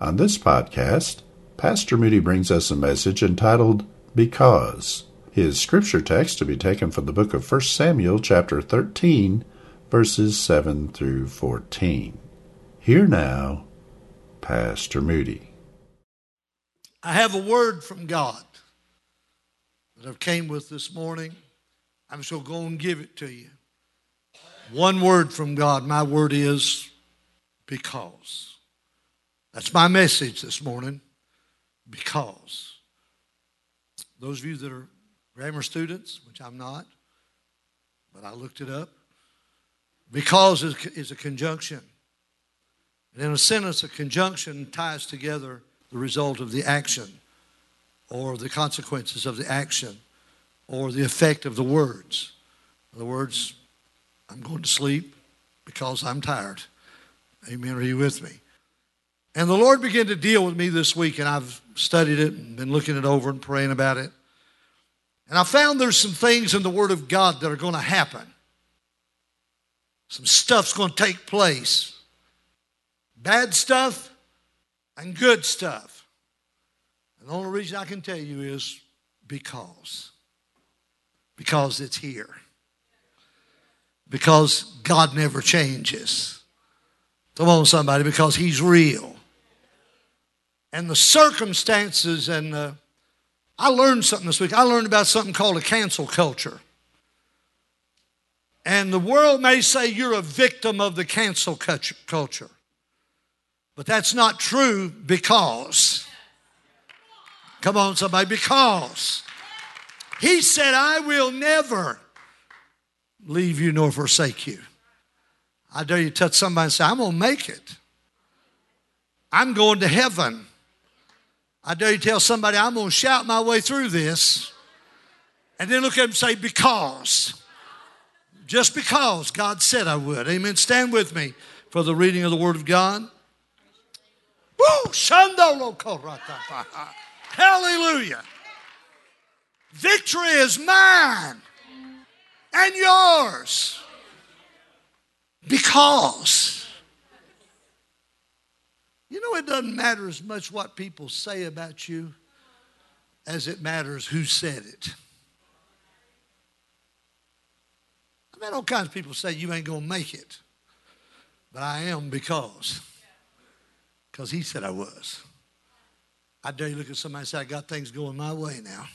On this podcast, Pastor Moody brings us a message entitled Because. His scripture text to be taken from the book of 1 Samuel, chapter 13, verses 7 through 14. Here now, Pastor Moody. I have a word from God that I've came with this morning. I'm just going to give it to you. One word from God. My word is because. That's my message this morning. Because. Those of you that are grammar students, which I'm not, but I looked it up, because is, a conjunction. And in a sentence, a conjunction ties together the result of the action or the consequences of the action or the effect of the words. In other words, I'm going to sleep because I'm tired. Amen. Are you with me? And the Lord began to deal with me this week, and I've studied it and been looking it over and praying about it. And I found there's some things in the Word of God that are going to happen. Some stuff's going to take place. Bad stuff and good stuff. And the only reason I can tell you is because. Because it's here. Because God never changes. Come on, somebody, because He's real. And the circumstances and I learned something this week. I learned about something called a cancel culture. And the world may say you're a victim of the cancel culture. But that's not true because. Come on, somebody, because. He said, I will never leave you nor forsake you. I dare you touch somebody and say, I'm going to make it. I'm going to heaven. I dare you tell somebody, I'm going to shout my way through this. And then look at them and say, because. Just because God said I would. Amen. Stand with me for the reading of the Word of God. Hallelujah. Victory is mine and yours because you know it doesn't matter as much what people say about you as it matters who said it. I've had all kinds of people say you ain't gonna make it, but I am because because he said I was. I dare you look at somebody and say, I got things going my way now.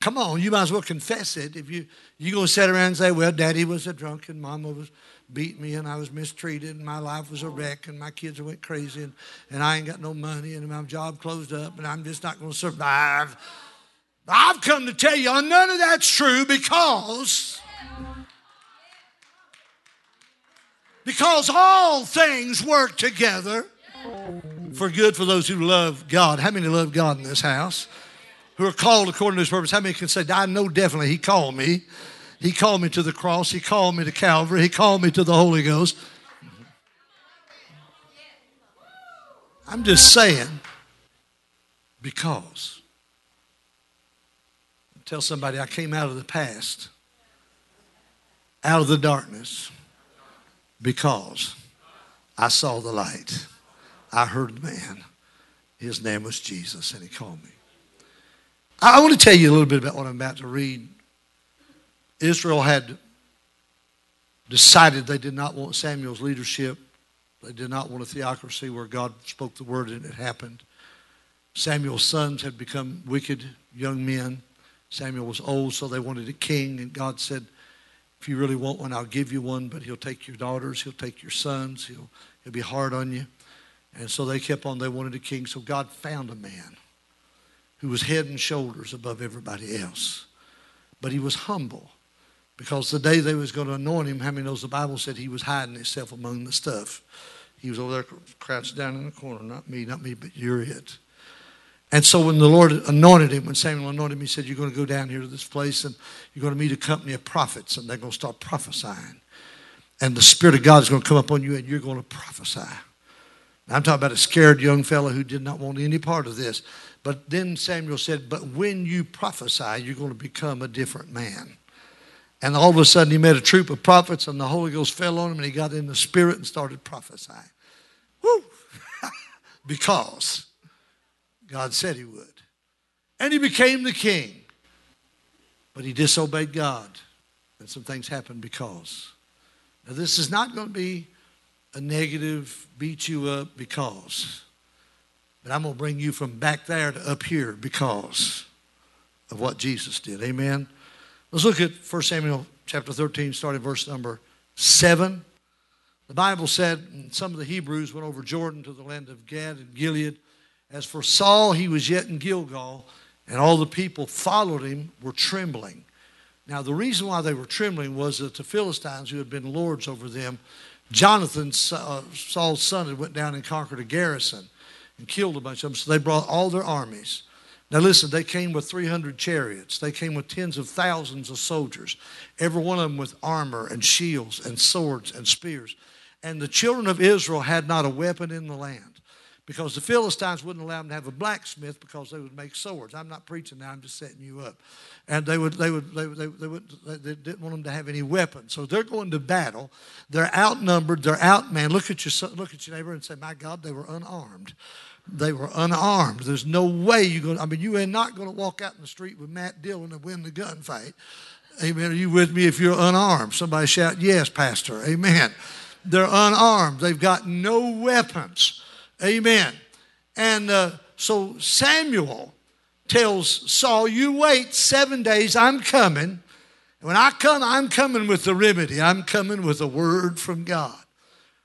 Come on, you might as well confess it. If you you gonna sit around and say, Well, daddy was a drunk and mama was beat me and I was mistreated and my life was a wreck and my kids went crazy and, and I ain't got no money and my job closed up and I'm just not gonna survive. I've come to tell you none of that's true because Because all things work together for good for those who love God. How many love God in this house? Who are called according to his purpose. How many can say, I know definitely he called me. He called me to the cross. He called me to Calvary. He called me to the Holy Ghost. I'm just saying, because. Tell somebody I came out of the past, out of the darkness because I saw the light. I heard the man. His name was Jesus, and he called me. I want to tell you a little bit about what I'm about to read. Israel had decided they did not want Samuel's leadership. They did not want a theocracy where God spoke the word and it happened. Samuel's sons had become wicked young men. Samuel was old, so they wanted a king, and God said, if you really want one, I'll give you one, but he'll take your daughters, he'll take your sons, he'll, he'll be hard on you. And so they kept on, they wanted a king. So God found a man who was head and shoulders above everybody else. But he was humble. Because the day they was going to anoint him, how many knows the Bible said he was hiding himself among the stuff. He was over there crouched down in the corner. Not me, not me, but you're it. And so when the Lord anointed him, when Samuel anointed him, he said, You're going to go down here to this place and you're going to meet a company of prophets and they're going to start prophesying. And the Spirit of God is going to come upon you and you're going to prophesy. I'm talking about a scared young fellow who did not want any part of this. But then Samuel said, But when you prophesy, you're going to become a different man. And all of a sudden, he met a troop of prophets, and the Holy Ghost fell on him, and he got in the Spirit and started prophesying. Woo! because God said he would. And he became the king. But he disobeyed God, and some things happened because. Now, this is not going to be a negative, beat you up because. But I'm going to bring you from back there to up here because of what Jesus did. Amen. Let's look at 1 Samuel chapter 13, starting verse number 7. The Bible said, some of the Hebrews went over Jordan to the land of Gad and Gilead. As for Saul, he was yet in Gilgal, and all the people followed him were trembling. Now, the reason why they were trembling was that the Philistines, who had been lords over them, Jonathan, uh, Saul's son, had went down and conquered a garrison and killed a bunch of them. So they brought all their armies. Now, listen, they came with 300 chariots. They came with tens of thousands of soldiers, every one of them with armor and shields and swords and spears. And the children of Israel had not a weapon in the land because the Philistines wouldn't allow them to have a blacksmith because they would make swords. I'm not preaching now, I'm just setting you up. And they would, they would, they, they, they, would, they didn't want them to have any weapons. So they're going to battle. They're outnumbered. They're outmanned. Look at your, look at your neighbor and say, my God, they were unarmed. They were unarmed. There's no way you're going to, I mean, you are not going to walk out in the street with Matt Dillon and win the gunfight. Amen. Are you with me if you're unarmed? Somebody shout, Yes, Pastor. Amen. They're unarmed. They've got no weapons. Amen. And uh, so Samuel tells Saul, You wait seven days, I'm coming. When I come, I'm coming with the remedy. I'm coming with a word from God.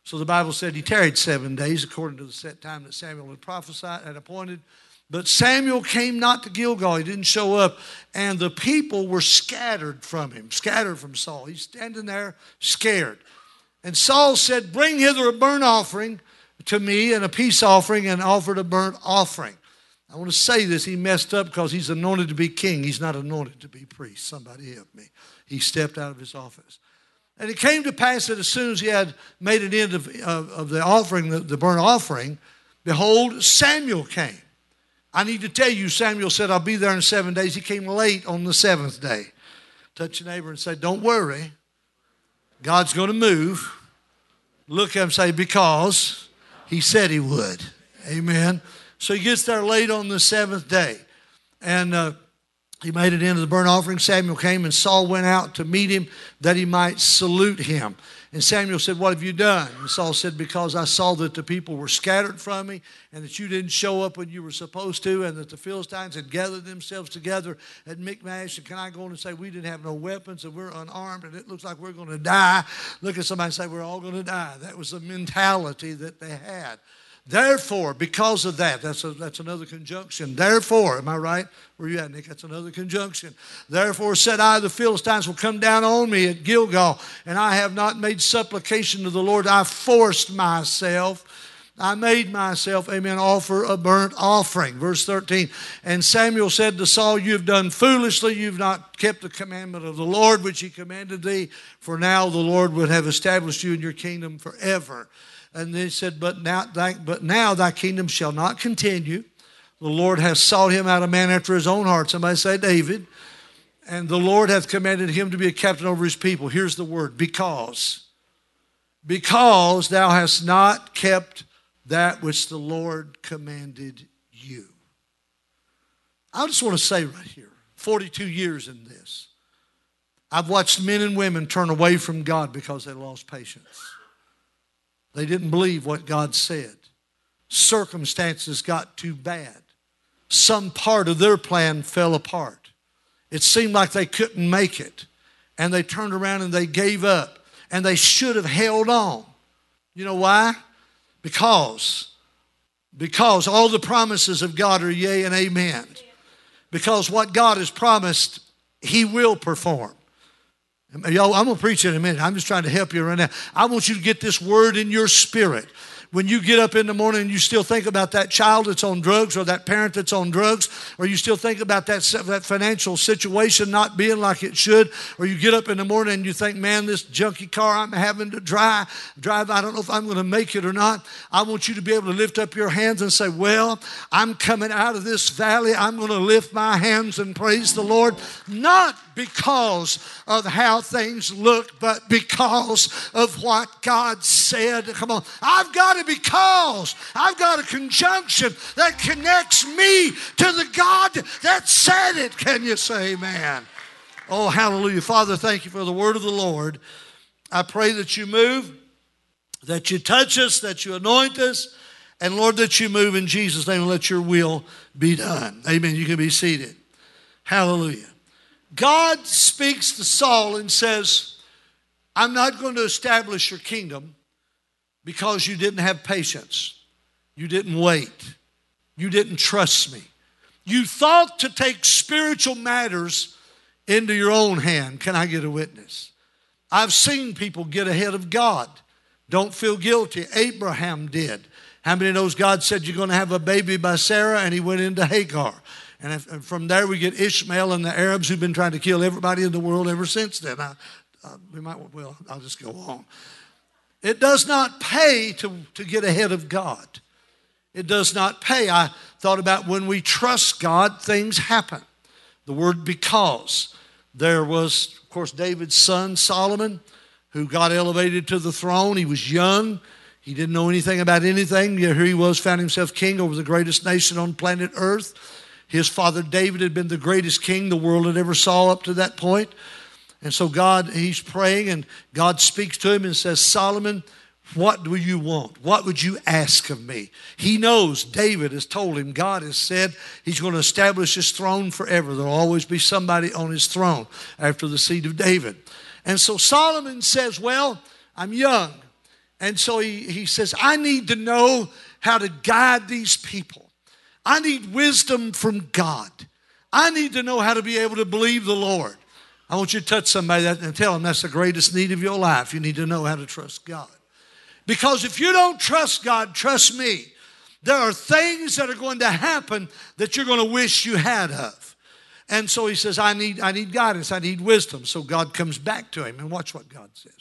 So the Bible said he tarried seven days according to the set time that Samuel had prophesied and appointed. But Samuel came not to Gilgal. He didn't show up. And the people were scattered from him, scattered from Saul. He's standing there scared. And Saul said, Bring hither a burnt offering to me and a peace offering and offered a burnt offering. I want to say this. He messed up because he's anointed to be king. He's not anointed to be priest. Somebody help me. He stepped out of his office. And it came to pass that as soon as he had made an end of, of, of the offering, the, the burnt offering, behold, Samuel came. I need to tell you, Samuel said, I'll be there in seven days. He came late on the seventh day. Touch your neighbor and say, Don't worry. God's going to move. Look at him say, Because he said he would. Amen. So he gets there late on the seventh day. And uh, he made it into the burnt offering. Samuel came and Saul went out to meet him that he might salute him. And Samuel said, What have you done? And Saul said, Because I saw that the people were scattered from me, and that you didn't show up when you were supposed to, and that the Philistines had gathered themselves together at Michmash. And can I go on and say, We didn't have no weapons, and we're unarmed, and it looks like we're going to die? Look at somebody and say, We're all going to die. That was the mentality that they had. Therefore, because of that, that's, a, that's another conjunction. Therefore, am I right? Where you at, Nick? That's another conjunction. Therefore, said I, the Philistines will come down on me at Gilgal, and I have not made supplication to the Lord. I forced myself. I made myself, amen, offer a burnt offering. Verse 13. And Samuel said to Saul, You have done foolishly. You've not kept the commandment of the Lord, which he commanded thee. For now the Lord would have established you in your kingdom forever. And they said, But now, thy, but now thy kingdom shall not continue. The Lord has sought him out a man after his own heart. Somebody say David. And the Lord hath commanded him to be a captain over his people. Here's the word because. Because thou hast not kept that which the Lord commanded you. I just want to say right here 42 years in this. I've watched men and women turn away from God because they lost patience. They didn't believe what God said. Circumstances got too bad. Some part of their plan fell apart. It seemed like they couldn't make it. And they turned around and they gave up. And they should have held on. You know why? Because because all the promises of God are yea and amen. Because what God has promised, He will perform. Y'all, I'm going to preach in a minute. I'm just trying to help you right now. I want you to get this word in your spirit when you get up in the morning and you still think about that child that's on drugs or that parent that's on drugs, or you still think about that, that financial situation not being like it should, or you get up in the morning and you think, man, this junky car I'm having to drive, drive, I don't know if I'm going to make it or not. I want you to be able to lift up your hands and say, well, I'm coming out of this valley. I'm going to lift my hands and praise the Lord, not because of how things look, but because of what God said. Come on. I've got it because I've got a conjunction that connects me to the God that said it. Can you say amen? Oh, hallelujah. Father, thank you for the word of the Lord. I pray that you move, that you touch us, that you anoint us, and Lord, that you move in Jesus' name and let your will be done. Amen. You can be seated. Hallelujah. God speaks to Saul and says, I'm not going to establish your kingdom because you didn't have patience. You didn't wait. You didn't trust me. You thought to take spiritual matters into your own hand. Can I get a witness? I've seen people get ahead of God. Don't feel guilty. Abraham did. How many knows God said you're going to have a baby by Sarah and he went into Hagar? And, if, and, from there we get Ishmael and the Arabs who've been trying to kill everybody in the world ever since then. I, I, we might, well, I'll just go on. It does not pay to, to get ahead of God. It does not pay. I thought about when we trust God, things happen. The word because. There was, of course, David's son, Solomon, who got elevated to the throne. He was young. He didn't know anything about anything. Yet here he was, found himself king over the greatest nation on planet Earth. His father David had been the greatest king the world had ever saw up to that point. And so God, he's praying, and God speaks to him and says, Solomon, what do you want? What would you ask of me? He knows David has told him, God has said he's going to establish his throne forever. There'll always be somebody on his throne after the seed of David. And so Solomon says, Well, I'm young. And so he, he says, I need to know how to guide these people. I need wisdom from God. I need to know how to be able to believe the Lord. I want you to touch somebody and tell them that's the greatest need of your life. You need to know how to trust God. Because if you don't trust God, trust me, there are things that are going to happen that you're going to wish you had of. And so he says, I need, I need guidance, I need wisdom. So God comes back to him, and watch what God says.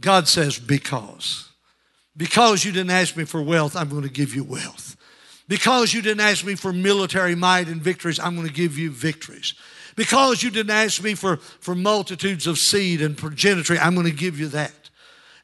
God says, Because. Because you didn't ask me for wealth, I'm going to give you wealth. Because you didn't ask me for military might and victories, I'm going to give you victories. Because you didn't ask me for, for multitudes of seed and progenitory, I'm going to give you that.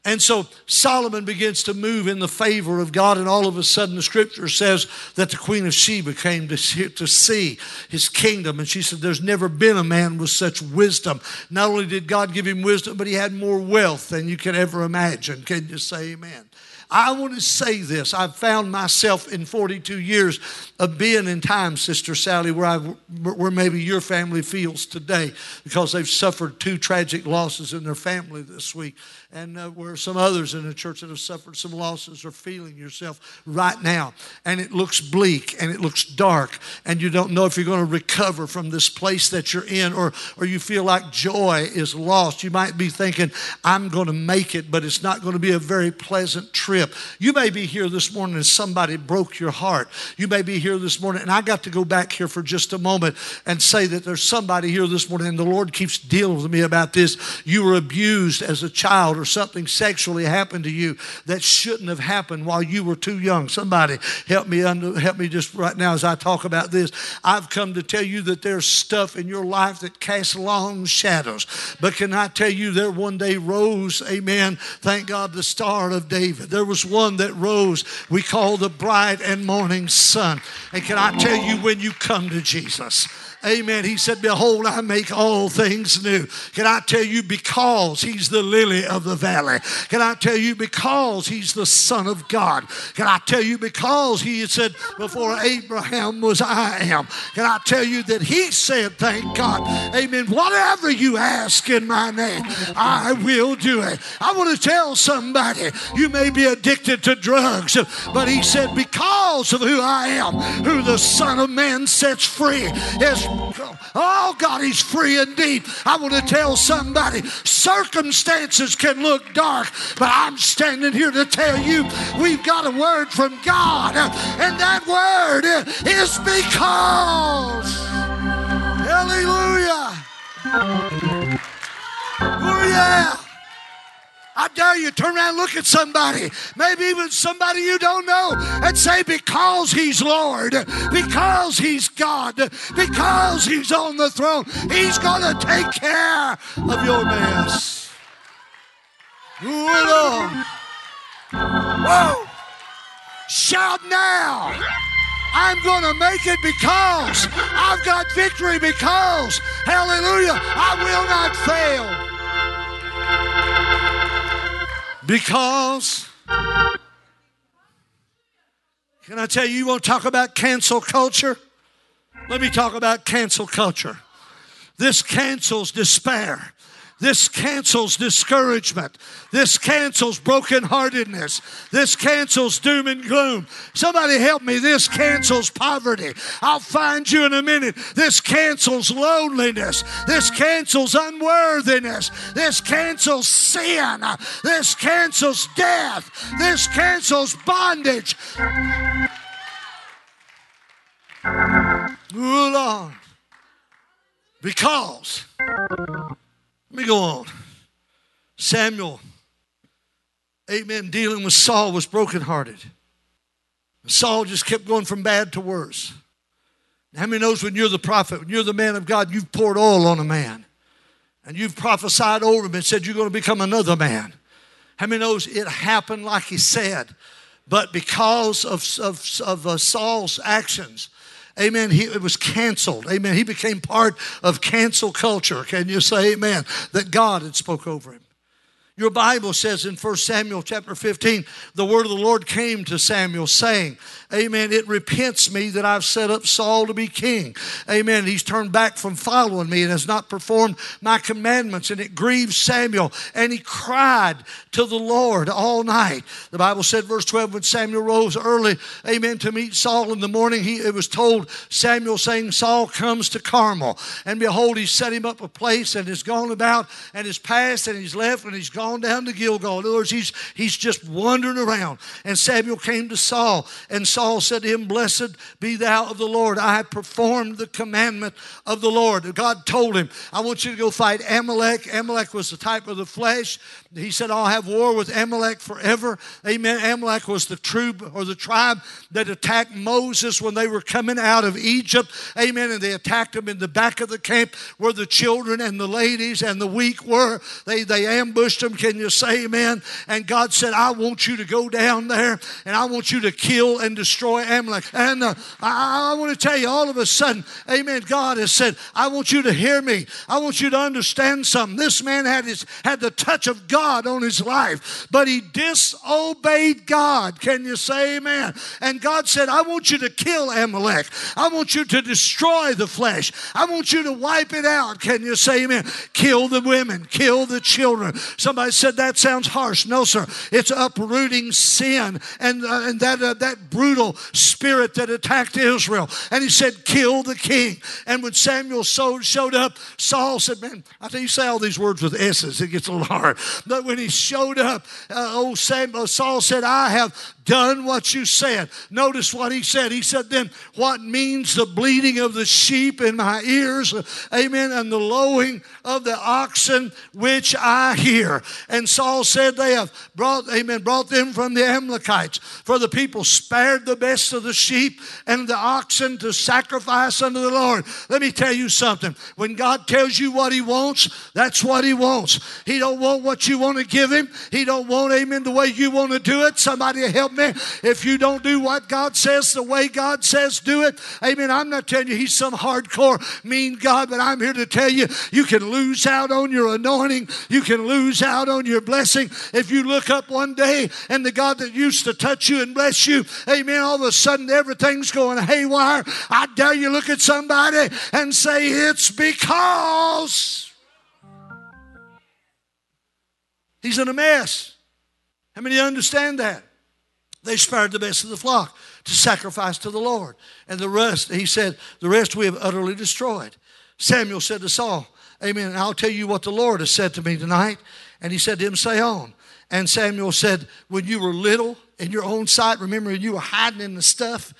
And so Solomon begins to move in the favor of God, and all of a sudden the scripture says that the Queen of Sheba came to see, to see his kingdom. And she said, There's never been a man with such wisdom. Not only did God give him wisdom, but he had more wealth than you could ever imagine. Can you say amen? I want to say this. I've found myself in 42 years of being in time, Sister Sally, where, I, where maybe your family feels today because they've suffered two tragic losses in their family this week and uh, where some others in the church that have suffered some losses are feeling yourself right now. And it looks bleak and it looks dark, and you don't know if you're going to recover from this place that you're in, or, or you feel like joy is lost. You might be thinking, I'm going to make it, but it's not going to be a very pleasant trip. You may be here this morning and somebody broke your heart. You may be here this morning, and I got to go back here for just a moment and say that there's somebody here this morning, and the Lord keeps dealing with me about this. You were abused as a child or something sexually happened to you that shouldn't have happened while you were too young. Somebody help me under, help me just right now as I talk about this. I've come to tell you that there's stuff in your life that casts long shadows. But can I tell you there one day rose, amen, thank God, the star of David. There was one that rose we call the bright and morning sun. And can I tell you when you come to Jesus, Amen. He said, Behold, I make all things new. Can I tell you, because He's the lily of the valley? Can I tell you, because He's the Son of God? Can I tell you, because He said, Before Abraham was, I am? Can I tell you that He said, Thank God, Amen. Whatever you ask in my name, I will do it. I want to tell somebody, you may be addicted to drugs, but He said, Because of who I am, who the Son of Man sets free, is Oh, God, He's free indeed. I want to tell somebody circumstances can look dark, but I'm standing here to tell you we've got a word from God, and that word is because. Hallelujah. Oh, yeah. I dare you, turn around look at somebody, maybe even somebody you don't know, and say, Because He's Lord, because He's God, because He's on the throne, He's going to take care of your mess. Whoa! Shout now! I'm going to make it because I've got victory because, hallelujah, I will not fail. Because, can I tell you, you want to talk about cancel culture? Let me talk about cancel culture. This cancels despair. This cancels discouragement. This cancels brokenheartedness. This cancels doom and gloom. Somebody help me. This cancels poverty. I'll find you in a minute. This cancels loneliness. This cancels unworthiness. This cancels sin. This cancels death. This cancels bondage. Oh, Lord. Because let me go on. Samuel, amen, dealing with Saul was brokenhearted. Saul just kept going from bad to worse. How many knows when you're the prophet, when you're the man of God, you've poured oil on a man and you've prophesied over him and said you're going to become another man? How many knows it happened like he said? But because of, of, of uh, Saul's actions, Amen. He, it was canceled. Amen. He became part of cancel culture. Can you say amen? That God had spoke over him. Your Bible says in 1 Samuel chapter 15, the word of the Lord came to Samuel saying, Amen. It repents me that I've set up Saul to be king. Amen. He's turned back from following me and has not performed my commandments. And it grieves Samuel. And he cried to the Lord all night. The Bible said, verse 12, when Samuel rose early, amen, to meet Saul in the morning, he, it was told Samuel saying, Saul comes to Carmel. And behold, he set him up a place and has gone about and has passed and he's left and he's gone down to Gilgal. In other words, he's, he's just wandering around. And Samuel came to Saul and Saul said to him, Blessed be thou of the Lord. I have performed the commandment of the Lord. God told him, I want you to go fight Amalek. Amalek was the type of the flesh. He said, I'll have war with Amalek forever. Amen. Amalek was the troop or the tribe that attacked Moses when they were coming out of Egypt. Amen. And they attacked them in the back of the camp where the children and the ladies and the weak were. They, they ambushed them. Can you say amen? And God said, I want you to go down there and I want you to kill and destroy destroy Amalek. And uh, I, I want to tell you, all of a sudden, amen, God has said, I want you to hear me. I want you to understand something. This man had, his, had the touch of God on his life, but he disobeyed God. Can you say amen? And God said, I want you to kill Amalek. I want you to destroy the flesh. I want you to wipe it out. Can you say amen? Kill the women, kill the children. Somebody said that sounds harsh. No, sir. It's uprooting sin and, uh, and that, uh, that brutal spirit that attacked Israel. And he said, Kill the king. And when Samuel showed up, Saul said, Man, I tell you, say all these words with S's, it gets a little hard. But when he showed up, uh, old Samuel, Saul said, I have done what you said. Notice what he said. He said, Then what means the bleating of the sheep in my ears? Amen. And the lowing of the oxen which I hear. And Saul said, They have brought, amen, brought them from the Amalekites. For the people spared the best of the sheep and the oxen to sacrifice unto the Lord. Let me tell you something. When God tells you what he wants, that's what he wants. He don't want what you want to give him. He don't want, amen, the way you want to do it. Somebody help me. If you don't do what God says the way God says do it, amen. I'm not telling you he's some hardcore mean God, but I'm here to tell you you can lose out on your anointing. You can lose out on your blessing. If you look up one day and the God that used to touch you and bless you, amen, all of a sudden everything's going haywire. I dare you look at somebody and say, It's because he's in a mess. How many understand that? They spared the best of the flock to sacrifice to the Lord. And the rest, he said, the rest we have utterly destroyed. Samuel said to Saul, Amen. And I'll tell you what the Lord has said to me tonight. And he said to him, Say on. And Samuel said, When you were little in your own sight, remember you were hiding in the stuff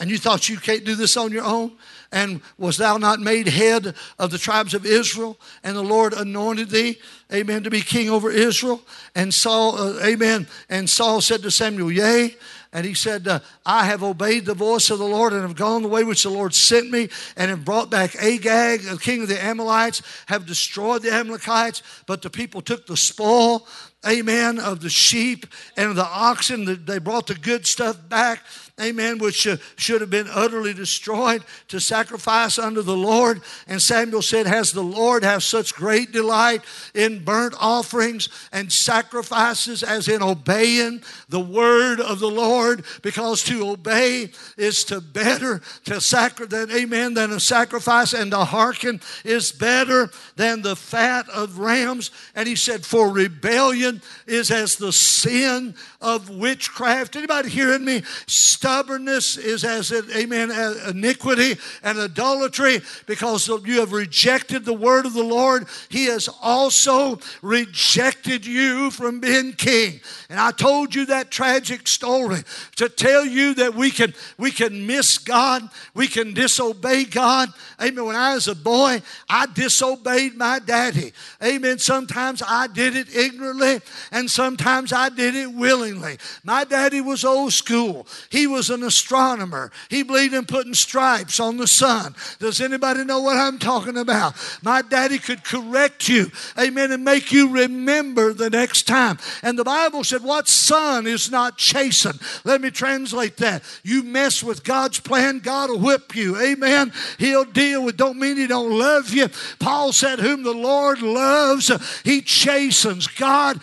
and you thought you can't do this on your own? And was thou not made head of the tribes of Israel? And the Lord anointed thee, amen, to be king over Israel. And Saul, uh, amen. And Saul said to Samuel, Yea. And he said, uh, I have obeyed the voice of the Lord and have gone the way which the Lord sent me and have brought back Agag, the king of the Amalekites, have destroyed the Amalekites, but the people took the spoil, amen, of the sheep and the oxen. That they brought the good stuff back amen, which uh, should have been utterly destroyed to sacrifice unto the Lord. And Samuel said, Has the Lord have such great delight in burnt offerings and sacrifices as in obeying the word of the Lord? Because to obey is to better to sacrifice than amen than a sacrifice, and to hearken is better than the fat of rams. And he said, For rebellion is as the sin of witchcraft. Anybody hearing me? Stubbornness is as, amen, iniquity and idolatry because you have rejected the word of the Lord. He has also rejected you from being king. And I told you that tragic story to tell you that we can, we can miss God, we can disobey God. Amen. When I was a boy, I disobeyed my daddy. Amen. Sometimes I did it ignorantly, and sometimes I did it willingly. My daddy was old school. He was an astronomer. He believed in putting stripes on the sun. Does anybody know what I'm talking about? My daddy could correct you, amen, and make you remember the next time. And the Bible said, What son is not chastened? Let me translate that. You mess with God's plan, God will whip you. Amen. He'll deal with, don't mean he don't love you. Paul said, Whom the Lord loves, he chastens. God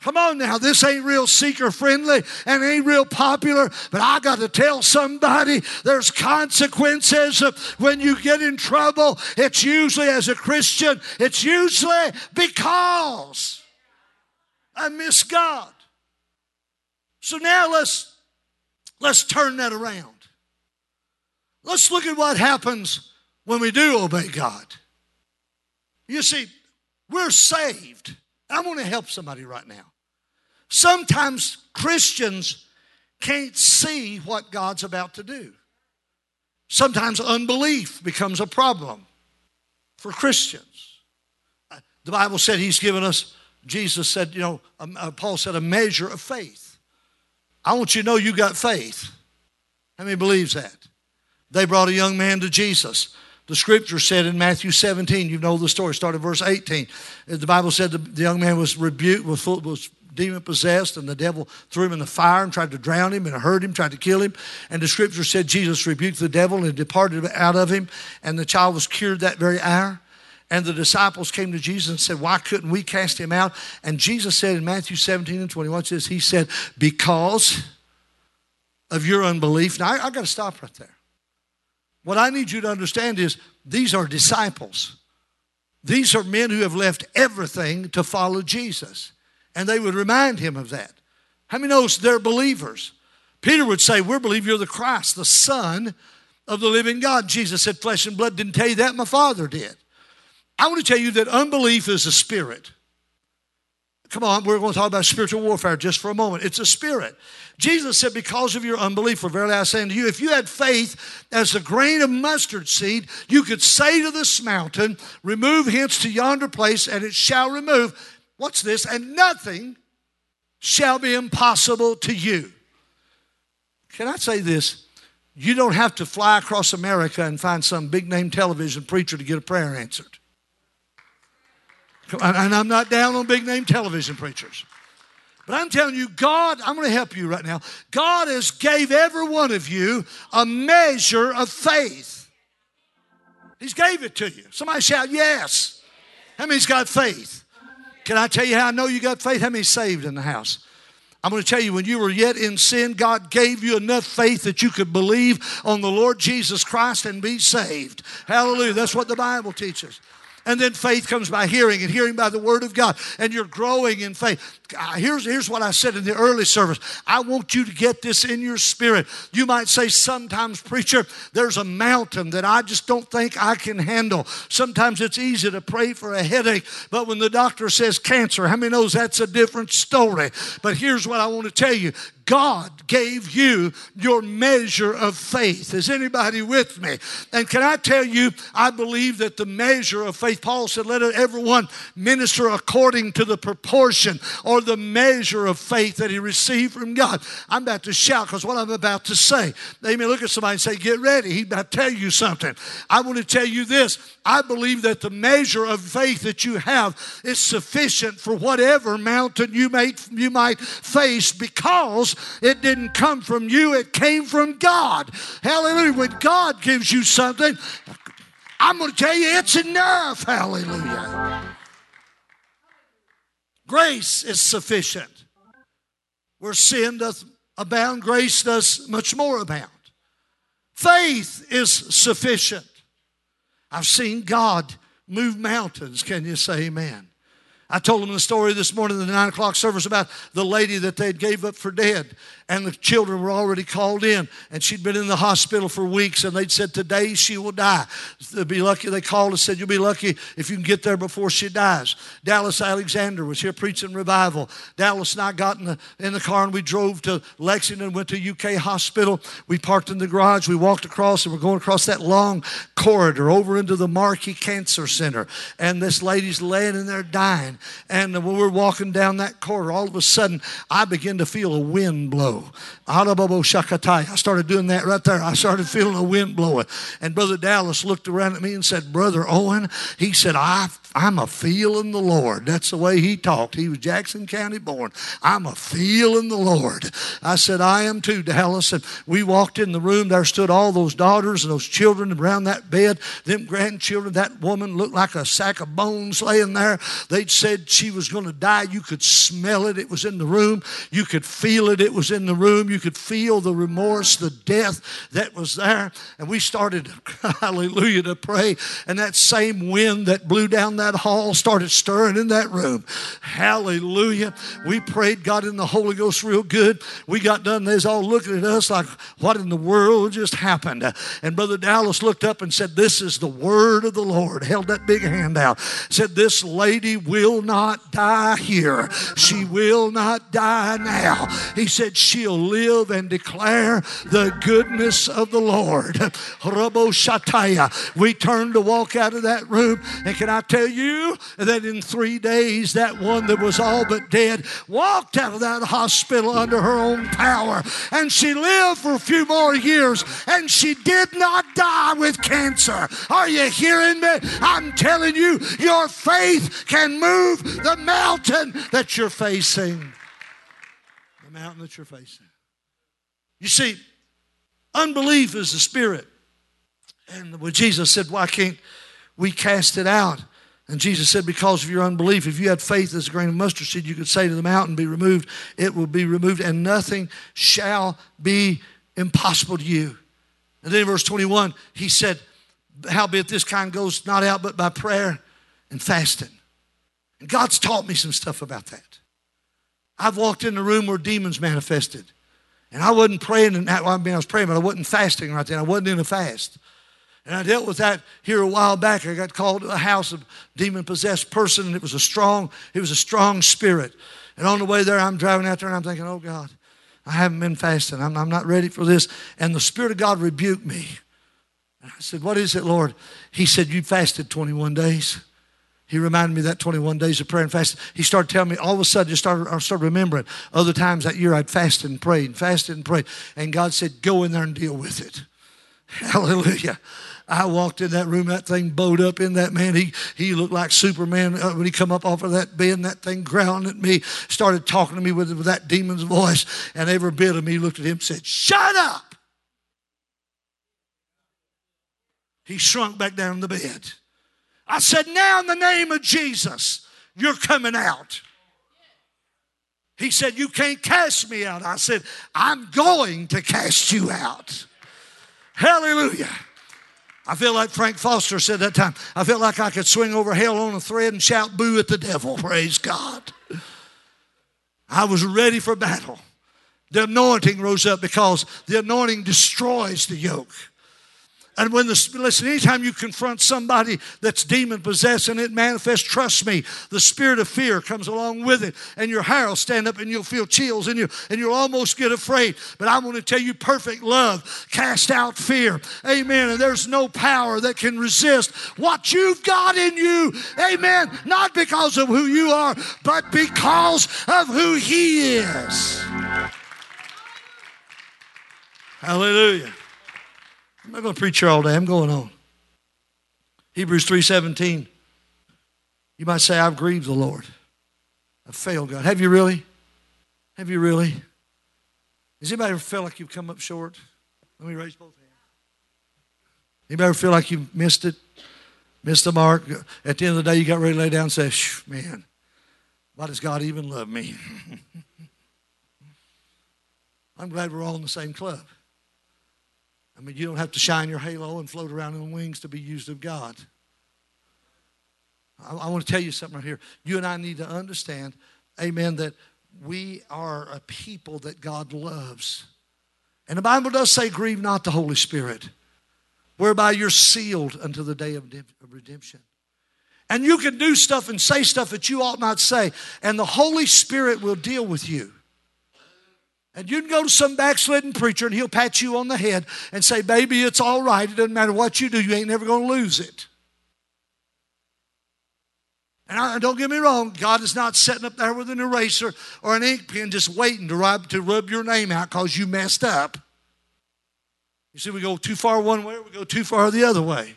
Come on now, this ain't real seeker friendly and ain't real popular, but I got to tell somebody there's consequences when you get in trouble. It's usually as a Christian, it's usually because I miss God. So now let's let's turn that around. Let's look at what happens when we do obey God. You see, we're saved. I want to help somebody right now. Sometimes Christians can't see what God's about to do. Sometimes unbelief becomes a problem for Christians. The Bible said He's given us, Jesus said, you know, um, uh, Paul said, a measure of faith. I want you to know you got faith. How many believes that? They brought a young man to Jesus. The scripture said in Matthew 17, you know the story, started verse 18. The Bible said the, the young man was rebuked, was, was demon possessed, and the devil threw him in the fire and tried to drown him and hurt him, tried to kill him. And the scripture said Jesus rebuked the devil and departed out of him, and the child was cured that very hour. And the disciples came to Jesus and said, Why couldn't we cast him out? And Jesus said in Matthew 17 and 21, says, He said, Because of your unbelief. Now, I, I got to stop right there. What I need you to understand is these are disciples. These are men who have left everything to follow Jesus and they would remind him of that. How many knows they're believers? Peter would say, We're believe you're the Christ, the Son of the living God. Jesus said, Flesh and blood didn't tell you that, my Father did. I want to tell you that unbelief is a spirit. Come on, we're going to talk about spiritual warfare just for a moment. It's a spirit. Jesus said, Because of your unbelief, for verily I say unto you, if you had faith as a grain of mustard seed, you could say to this mountain, Remove hence to yonder place, and it shall remove. What's this? And nothing shall be impossible to you. Can I say this? You don't have to fly across America and find some big name television preacher to get a prayer answered. And I'm not down on big name television preachers. But I'm telling you, God, I'm going to help you right now. God has gave every one of you a measure of faith. He's gave it to you. Somebody shout yes. How many's got faith? Can I tell you how I know you got faith? How many saved in the house? I'm going to tell you, when you were yet in sin, God gave you enough faith that you could believe on the Lord Jesus Christ and be saved. Hallelujah. That's what the Bible teaches. And then faith comes by hearing, and hearing by the word of God. And you're growing in faith. Uh, here's, here's what I said in the early service. I want you to get this in your spirit. You might say, sometimes, preacher, there's a mountain that I just don't think I can handle. Sometimes it's easy to pray for a headache, but when the doctor says cancer, how many knows that's a different story? But here's what I want to tell you God gave you your measure of faith. Is anybody with me? And can I tell you, I believe that the measure of faith, Paul said, let everyone minister according to the proportion or the measure of faith that he received from God. I'm about to shout because what I'm about to say. Amen. Look at somebody and say, Get ready. He's about to tell you something. I want to tell you this. I believe that the measure of faith that you have is sufficient for whatever mountain you may you might face because it didn't come from you, it came from God. Hallelujah. When God gives you something, I'm going to tell you it's enough. Hallelujah. Grace is sufficient. Where sin doth abound, grace does much more abound. Faith is sufficient. I've seen God move mountains. Can you say amen? I told them the story this morning in the nine o'clock service about the lady that they gave up for dead and the children were already called in. And she'd been in the hospital for weeks and they'd said today she will die. They'd be lucky they called and said you'll be lucky if you can get there before she dies. Dallas alexander was here preaching revival. Dallas and i got in the, in the car and we drove to lexington went to uk hospital. We parked in the garage we walked across and we're going across that long corridor over into the markey cancer center. And this lady's laying in there dying. And when we're walking down that corridor all of a sudden i begin to feel a wind blow I started doing that right there. I started feeling a wind blowing. And Brother Dallas looked around at me and said, Brother Owen, he said, I, I'm a feeling the Lord. That's the way he talked. He was Jackson County born. I'm a feeling the Lord. I said, I am too, Dallas. And we walked in the room. There stood all those daughters and those children around that bed, them grandchildren. That woman looked like a sack of bones laying there. They'd said she was going to die. You could smell it. It was in the room. You could feel it. It was in the room. You could feel the remorse, the death that was there. And we started, hallelujah, to pray. And that same wind that blew down that hall started stirring in that room. Hallelujah. We prayed God in the Holy Ghost real good. We got done. They was all looking at us like, what in the world just happened? And Brother Dallas looked up and said, This is the word of the Lord. Held that big hand out. Said, This lady will not die here. She will not die now. He said, She she'll live and declare the goodness of the Lord. We turned to walk out of that room, and can I tell you that in three days, that one that was all but dead walked out of that hospital under her own power, and she lived for a few more years, and she did not die with cancer. Are you hearing me? I'm telling you, your faith can move the mountain that you're facing The mountain that you're facing. You see, unbelief is the spirit. And when Jesus said, Why can't we cast it out? And Jesus said, Because of your unbelief, if you had faith as a grain of mustard seed, you could say to the mountain, Be removed, it will be removed, and nothing shall be impossible to you. And then in verse 21, he said, Howbeit this kind goes not out but by prayer and fasting. And God's taught me some stuff about that. I've walked in the room where demons manifested. And I wasn't praying, and I mean, I was praying, but I wasn't fasting right then. I wasn't in a fast. And I dealt with that here a while back. I got called to a house of demon possessed person, and it was a strong, it was a strong spirit. And on the way there, I'm driving out there and I'm thinking, oh God, I haven't been fasting. I'm, I'm not ready for this. And the Spirit of God rebuked me. And I said, What is it, Lord? He said, You fasted 21 days. He reminded me that 21 days of prayer and fasting. He started telling me, all of a sudden, just started, I started remembering other times that year I'd fasted and prayed and fasted and prayed. And God said, go in there and deal with it. Hallelujah. I walked in that room, that thing bowed up in that man. He, he looked like Superman uh, when he come up off of that bed, that thing growling at me, started talking to me with, with that demon's voice. And every bit of me looked at him and said, Shut up! He shrunk back down in the bed. I said, Now in the name of Jesus, you're coming out. He said, You can't cast me out. I said, I'm going to cast you out. Hallelujah. I feel like Frank Foster said that time. I felt like I could swing over hell on a thread and shout boo at the devil. Praise God. I was ready for battle. The anointing rose up because the anointing destroys the yoke. And when the, listen, anytime you confront somebody that's demon possessed and it manifests, trust me, the spirit of fear comes along with it. And your hair will stand up and you'll feel chills and, you, and you'll almost get afraid. But I want to tell you, perfect love cast out fear. Amen. And there's no power that can resist what you've got in you. Amen. Not because of who you are, but because of who He is. Hallelujah. I'm not going to preach here all day. I'm going on. Hebrews 3.17. You might say, I've grieved the Lord. I've failed God. Have you really? Have you really? Has anybody ever felt like you've come up short? Let me raise both hands. Anybody ever feel like you missed it? Missed the mark? At the end of the day, you got ready to lay down and say, Shh, man, why does God even love me? I'm glad we're all in the same club. I mean, you don't have to shine your halo and float around in the wings to be used of God. I, I want to tell you something right here. You and I need to understand, amen, that we are a people that God loves. And the Bible does say, grieve not the Holy Spirit, whereby you're sealed unto the day of redemption. And you can do stuff and say stuff that you ought not say, and the Holy Spirit will deal with you. And you can go to some backslidden preacher and he'll pat you on the head and say, Baby, it's all right. It doesn't matter what you do, you ain't never going to lose it. And I, don't get me wrong, God is not sitting up there with an eraser or an ink pen just waiting to rub, to rub your name out because you messed up. You see, we go too far one way or we go too far the other way.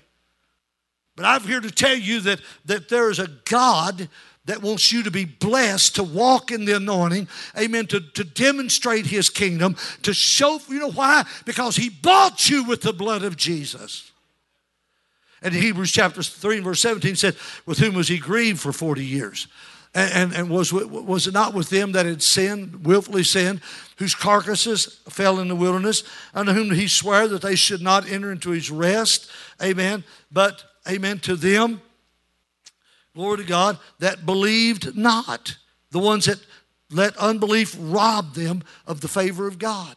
But I'm here to tell you that, that there is a God that wants you to be blessed, to walk in the anointing, amen, to, to demonstrate his kingdom, to show, you know why? Because he bought you with the blood of Jesus. And Hebrews chapter 3 and verse 17 said, With whom was he grieved for 40 years? And, and, and, was, was it not with them that had sinned, willfully sinned, whose carcasses fell in the wilderness, unto whom he swore that they should not enter into his rest? Amen. But, amen, to them glory to God, that believed not. The ones that let unbelief rob them of the favor of God.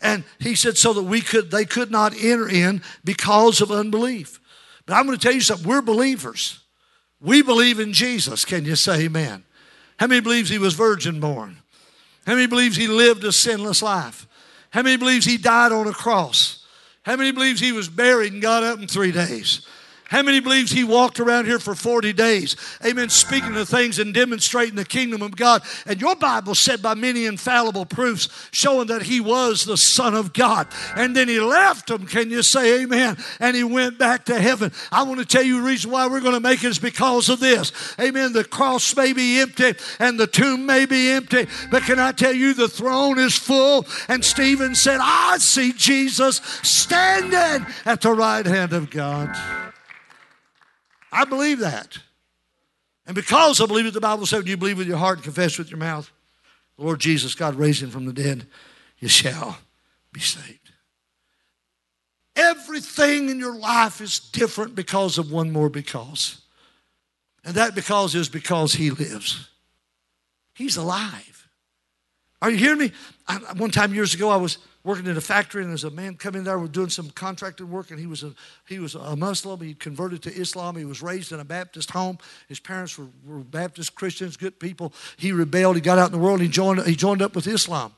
And he said, so that we could, they could not enter in because of unbelief. But I'm going to tell you something, we're believers. We believe in Jesus. Can you say amen? How many believes he was virgin born? How many believes he lived a sinless life? How many believes he died on a cross? How many believes he was buried and got up in three days? How many believes he walked around here for 40 days? Amen. Speaking of things and demonstrating the kingdom of God. And your Bible said by many infallible proofs showing that he was the Son of God. And then he left them. Can you say amen? And he went back to heaven. I want to tell you the reason why we're going to make it is because of this. Amen. The cross may be empty and the tomb may be empty. But can I tell you the throne is full? And Stephen said, I see Jesus standing at the right hand of God. I believe that. And because I believe it, the Bible said, you believe with your heart and confess with your mouth, the Lord Jesus, God raised him from the dead, you shall be saved. Everything in your life is different because of one more because. And that because is because he lives. He's alive. Are you hearing me? I, one time years ago, I was working in a factory, and there's a man coming there doing some contracted work, and he was a he was a Muslim. He converted to Islam. He was raised in a Baptist home. His parents were, were Baptist Christians, good people. He rebelled. He got out in the world. He joined he joined up with Islam.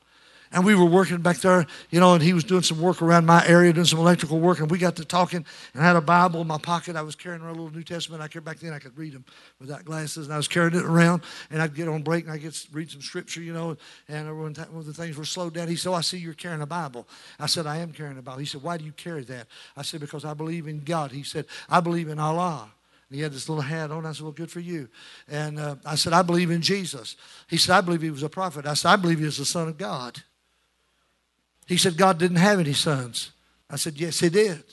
And we were working back there, you know, and he was doing some work around my area, doing some electrical work. And we got to talking and I had a Bible in my pocket. I was carrying around a little New Testament. I carried back then, I could read them without glasses. And I was carrying it around. And I'd get on break and I'd get read some scripture, you know. And one of the things were slowed down. He said, oh, I see you're carrying a Bible. I said, I am carrying a Bible. He said, Why do you carry that? I said, Because I believe in God. He said, I believe in Allah. And he had this little hat on. I said, Well, good for you. And uh, I said, I believe in Jesus. He said, I believe he was a prophet. I said, I believe he was the Son of God. He said, God didn't have any sons. I said, Yes, He did.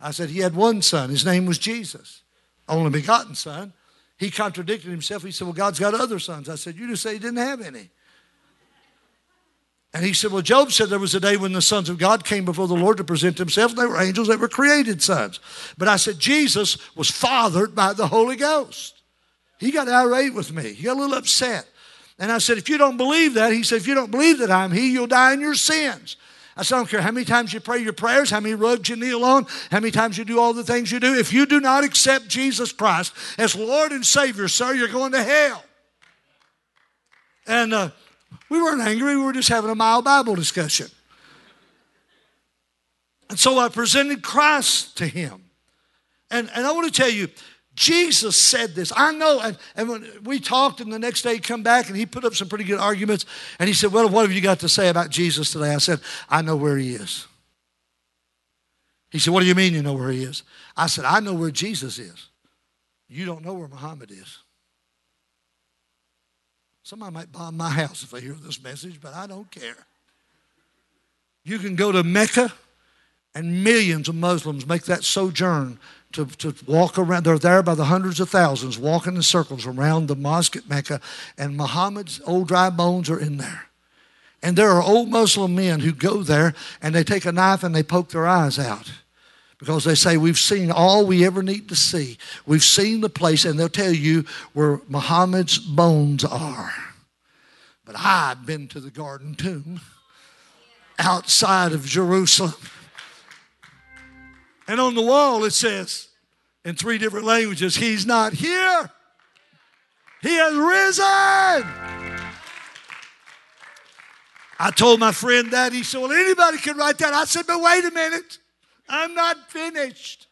I said, He had one son. His name was Jesus, only begotten son. He contradicted himself. He said, Well, God's got other sons. I said, You just say He didn't have any. And he said, Well, Job said there was a day when the sons of God came before the Lord to present themselves. They were angels, they were created sons. But I said, Jesus was fathered by the Holy Ghost. He got irate with me, he got a little upset. And I said, If you don't believe that, he said, If you don't believe that I'm He, you'll die in your sins. I said, I don't care how many times you pray your prayers, how many rugs you kneel on, how many times you do all the things you do. If you do not accept Jesus Christ as Lord and Savior, sir, you're going to hell. And uh, we weren't angry, we were just having a mild Bible discussion. And so I presented Christ to him. And, and I want to tell you, Jesus said this. I know, and, and when we talked, and the next day he come back and he put up some pretty good arguments. And he said, Well, what have you got to say about Jesus today? I said, I know where he is. He said, What do you mean you know where he is? I said, I know where Jesus is. You don't know where Muhammad is. Somebody might bomb my house if they hear this message, but I don't care. You can go to Mecca, and millions of Muslims make that sojourn to, to walk around. They're there by the hundreds of thousands, walking in circles around the mosque at Mecca, and Muhammad's old dry bones are in there. And there are old Muslim men who go there and they take a knife and they poke their eyes out because they say, We've seen all we ever need to see. We've seen the place, and they'll tell you where Muhammad's bones are. But I've been to the garden tomb outside of Jerusalem. And on the wall it says in three different languages, He's not here. He has risen. I told my friend that. He said, Well, anybody can write that. I said, But wait a minute. I'm not finished.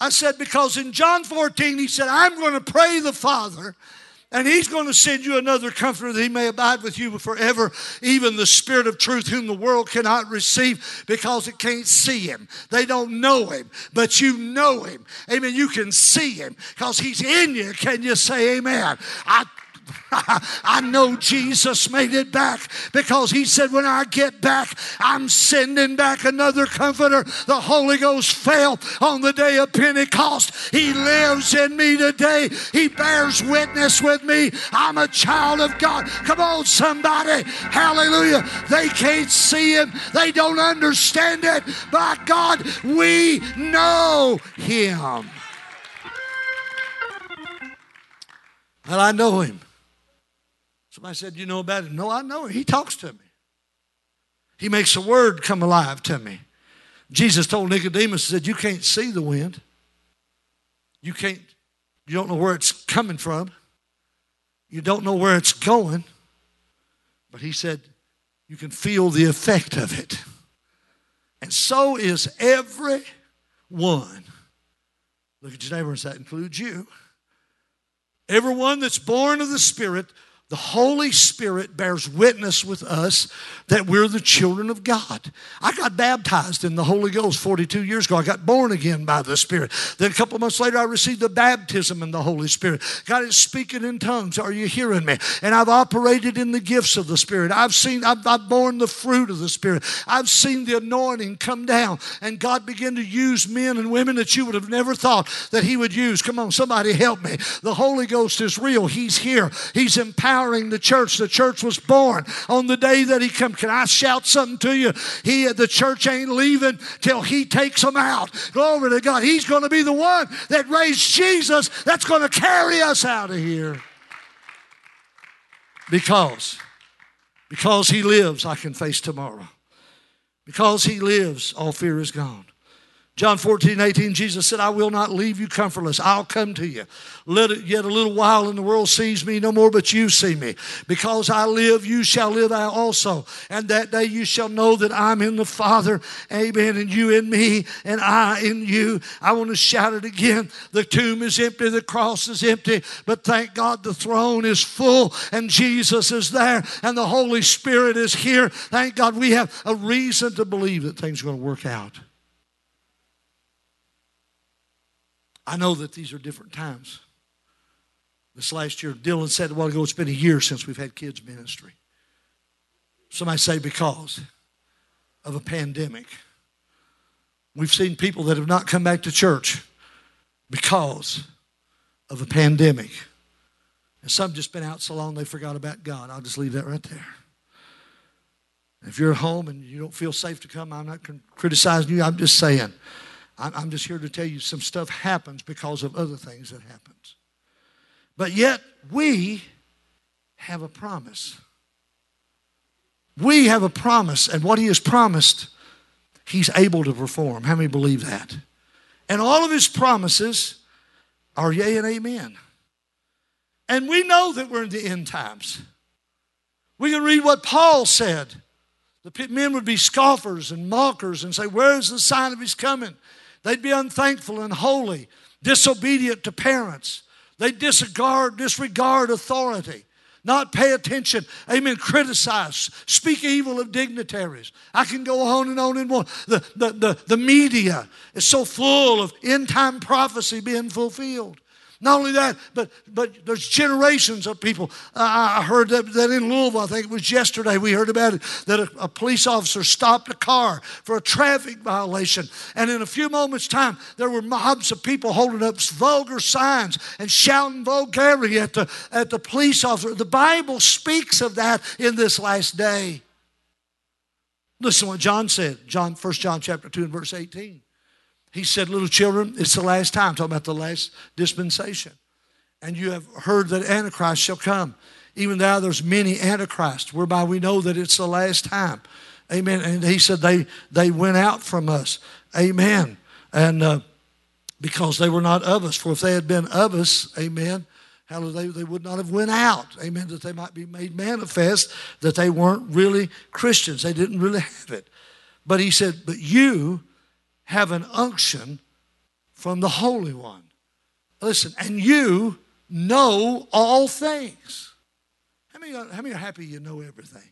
I said, Because in John 14, he said, I'm going to pray the Father and he's going to send you another comforter that he may abide with you forever, even the Spirit of truth, whom the world cannot receive because it can't see him. They don't know him, but you know him. Amen. You can see him because he's in you. Can you say amen? I I know Jesus made it back because he said, When I get back, I'm sending back another comforter. The Holy Ghost fell on the day of Pentecost. He lives in me today. He bears witness with me. I'm a child of God. Come on, somebody. Hallelujah. They can't see him, they don't understand it. By God, we know him. Well, I know him. Somebody said, You know about him? No, I know. He talks to me. He makes a word come alive to me. Jesus told Nicodemus, He said, You can't see the wind. You can't, you don't know where it's coming from. You don't know where it's going. But he said, You can feel the effect of it. And so is every one. Look at your neighbor and that includes you. Everyone that's born of the Spirit the Holy Spirit bears witness with us that we're the children of God. I got baptized in the Holy Ghost 42 years ago. I got born again by the Spirit. Then a couple months later, I received the baptism in the Holy Spirit. God is speaking in tongues. Are you hearing me? And I've operated in the gifts of the Spirit. I've seen, I've, I've borne the fruit of the Spirit. I've seen the anointing come down, and God begin to use men and women that you would have never thought that He would use. Come on, somebody help me. The Holy Ghost is real. He's here. He's empowered empowering the church. The church was born on the day that he come. Can I shout something to you? He, the church ain't leaving till he takes them out. Glory to God. He's going to be the one that raised Jesus that's going to carry us out of here. Because, because he lives, I can face tomorrow. Because he lives, all fear is gone. John 14, 18, Jesus said, I will not leave you comfortless. I'll come to you. Let it yet a little while, and the world sees me no more, but you see me. Because I live, you shall live I also. And that day you shall know that I'm in the Father, amen, and you in me, and I in you. I want to shout it again. The tomb is empty, the cross is empty, but thank God the throne is full, and Jesus is there, and the Holy Spirit is here. Thank God we have a reason to believe that things are going to work out. I know that these are different times. This last year, Dylan said a while ago, it's been a year since we've had kids' ministry. Somebody say because of a pandemic. We've seen people that have not come back to church because of a pandemic. And some just been out so long they forgot about God. I'll just leave that right there. If you're at home and you don't feel safe to come, I'm not criticizing you. I'm just saying. I'm just here to tell you some stuff happens because of other things that happens. But yet we have a promise. We have a promise, and what he has promised, he's able to perform. How many believe that? And all of his promises are yea and amen. And we know that we're in the end times. We can read what Paul said. The men would be scoffers and mockers and say, Where is the sign of his coming? They'd be unthankful and holy, disobedient to parents. They'd disregard, disregard authority, not pay attention, amen, criticize, speak evil of dignitaries. I can go on and on and on. The, the, the, the media is so full of end time prophecy being fulfilled. Not only that, but, but there's generations of people. I heard that, that in Louisville, I think it was yesterday, we heard about it, that a, a police officer stopped a car for a traffic violation. And in a few moments' time, there were mobs of people holding up vulgar signs and shouting vulgarity at the, at the police officer. The Bible speaks of that in this last day. Listen to what John said, John, 1 John chapter 2 and verse 18. He said, Little children, it's the last time, talking about the last dispensation. And you have heard that Antichrist shall come. Even now there's many Antichrists, whereby we know that it's the last time. Amen. And he said they, they went out from us. Amen. And uh, because they were not of us. For if they had been of us, amen, hallelujah, they, they would not have went out. Amen. That they might be made manifest that they weren't really Christians. They didn't really have it. But he said, but you have an unction from the Holy One. Listen, and you know all things. How many, how many are happy you know everything?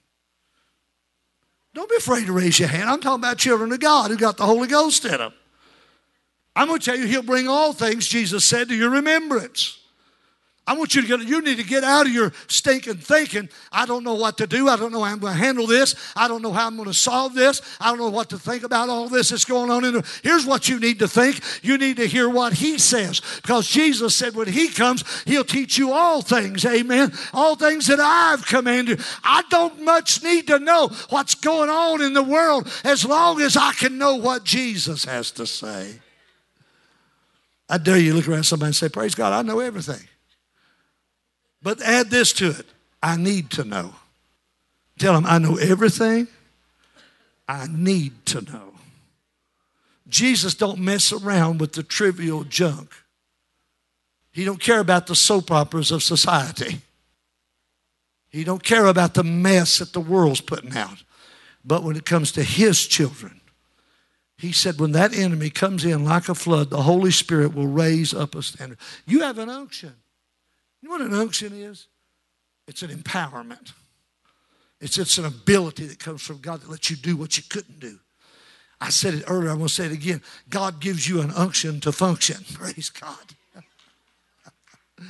Don't be afraid to raise your hand. I'm talking about children of God who got the Holy Ghost in them. I'm going to tell you, He'll bring all things, Jesus said, to your remembrance. I want you to get, you need to get out of your stinking thinking. I don't know what to do. I don't know how I'm going to handle this. I don't know how I'm going to solve this. I don't know what to think about all this that's going on. In the, here's what you need to think. You need to hear what he says. Because Jesus said when he comes, he'll teach you all things. Amen. All things that I've commanded. I don't much need to know what's going on in the world as long as I can know what Jesus has to say. I dare you look around somebody and say, Praise God, I know everything. But add this to it I need to know. Tell them, I know everything I need to know. Jesus don't mess around with the trivial junk. He don't care about the soap operas of society. He don't care about the mess that the world's putting out. But when it comes to his children, he said, when that enemy comes in like a flood, the Holy Spirit will raise up a standard. You have an unction. Know what an unction is? It's an empowerment. It's, it's an ability that comes from God that lets you do what you couldn't do. I said it earlier, I'm going to say it again. God gives you an unction to function. Praise God.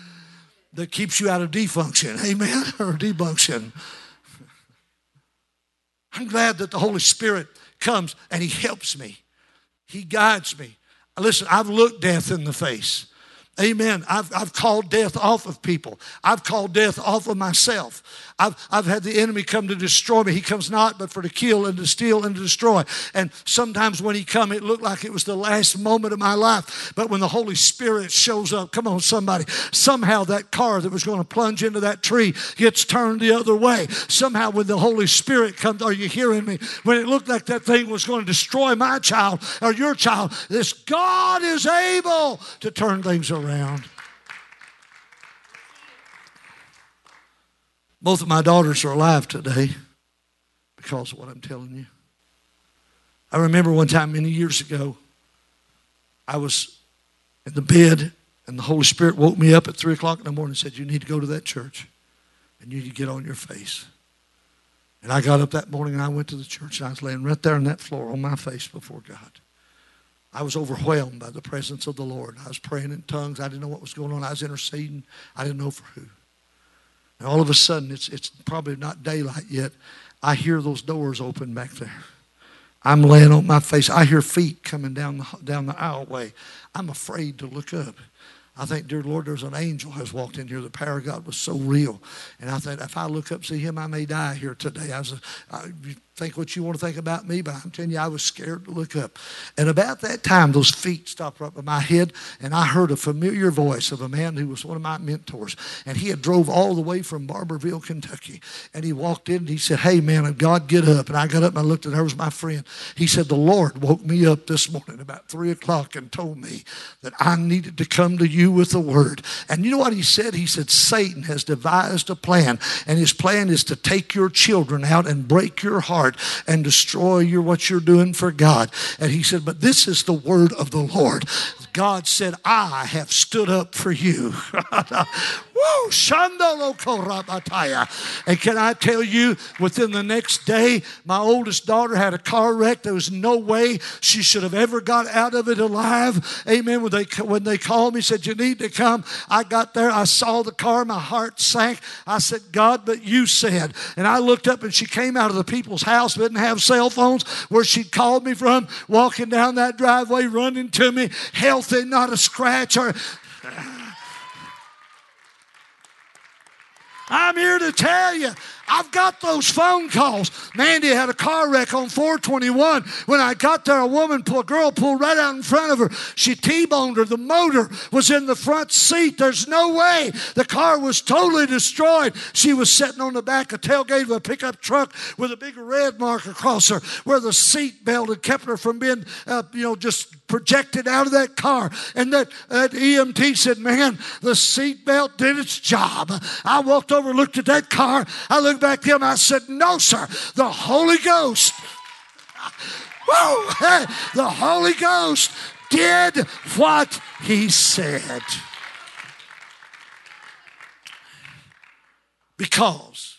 that keeps you out of defunction. Amen? or debunction. I'm glad that the Holy Spirit comes and He helps me. He guides me. Listen, I've looked death in the face. Amen. I've, I've called death off of people. I've called death off of myself. I've, I've had the enemy come to destroy me. He comes not but for to kill and to steal and to destroy. And sometimes when he come, it looked like it was the last moment of my life. But when the Holy Spirit shows up, come on, somebody, somehow that car that was going to plunge into that tree gets turned the other way. Somehow when the Holy Spirit comes, are you hearing me? When it looked like that thing was going to destroy my child or your child, this God is able to turn things around. Both of my daughters are alive today because of what I'm telling you. I remember one time many years ago, I was in the bed and the Holy Spirit woke me up at 3 o'clock in the morning and said, You need to go to that church and you need to get on your face. And I got up that morning and I went to the church and I was laying right there on that floor on my face before God. I was overwhelmed by the presence of the Lord. I was praying in tongues. I didn't know what was going on. I was interceding. I didn't know for who. And all of a sudden, it's, it's probably not daylight yet. I hear those doors open back there. I'm laying on my face. I hear feet coming down the, down the aisleway. I'm afraid to look up. I think, dear Lord, there's an angel has walked in here. The power of God was so real. And I thought, if I look up see him, I may die here today. I was, I, think what you want to think about me, but I'm telling you, I was scared to look up. And about that time, those feet stopped right by my head, and I heard a familiar voice of a man who was one of my mentors. And he had drove all the way from Barbourville, Kentucky. And he walked in and he said, Hey, man of God, get up. And I got up and I looked, and there was my friend. He said, The Lord woke me up this morning about 3 o'clock and told me that I needed to come to you with the word. And you know what he said? He said, Satan has devised a plan, and his plan is to take your children out and break your heart heart and destroy your what you're doing for God. And he said, But this is the word of the Lord. God said, I have stood up for you. And can I tell you, within the next day, my oldest daughter had a car wreck. There was no way she should have ever got out of it alive. Amen. When they when they called me, said, You need to come. I got there, I saw the car, my heart sank. I said, God, but you said. And I looked up and she came out of the people's house, didn't have cell phones, where she'd called me from, walking down that driveway, running to me, healthy, not a scratch or I'm here to tell you, I've got those phone calls. Mandy had a car wreck on 421. When I got there, a woman, a girl pulled right out in front of her. She T-boned her. The motor was in the front seat. There's no way. The car was totally destroyed. She was sitting on the back of tailgate of a pickup truck with a big red mark across her where the seat belt had kept her from being, uh, you know, just projected out of that car. And that, that EMT said, Man, the seat belt did its job. I walked over, looked at that car. I looked back at him. I said, No, sir, the Holy Ghost. Woo! The Holy Ghost did what he said. Because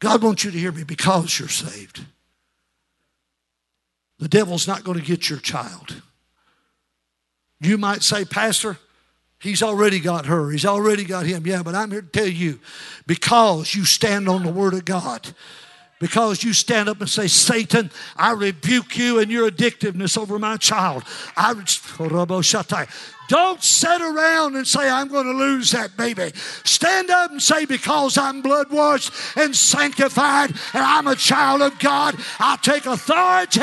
God wants you to hear me because you're saved. The devil's not going to get your child. You might say, Pastor, he's already got her, he's already got him. Yeah, but I'm here to tell you because you stand on the Word of God, because you stand up and say, Satan, I rebuke you and your addictiveness over my child. I don't sit around and say, I'm going to lose that baby. Stand up and say, because I'm blood washed and sanctified and I'm a child of God, I take authority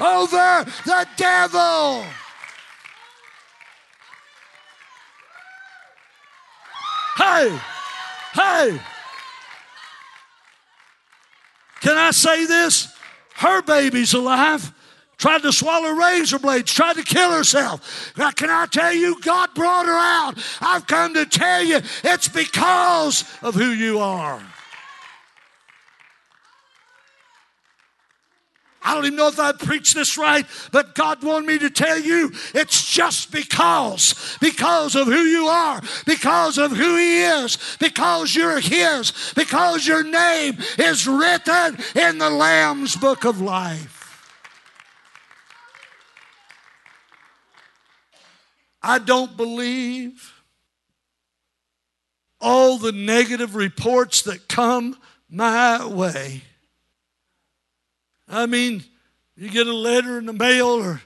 over the devil. Hey, hey. Can I say this? Her baby's alive tried to swallow razor blades, tried to kill herself. Now, can I tell you, God brought her out. I've come to tell you it's because of who you are. I don't even know if I preached this right, but God wanted me to tell you it's just because, because of who you are, because of who He is, because you're His, because your name is written in the Lamb's book of life. I don't believe all the negative reports that come my way. I mean, you get a letter in the mail or,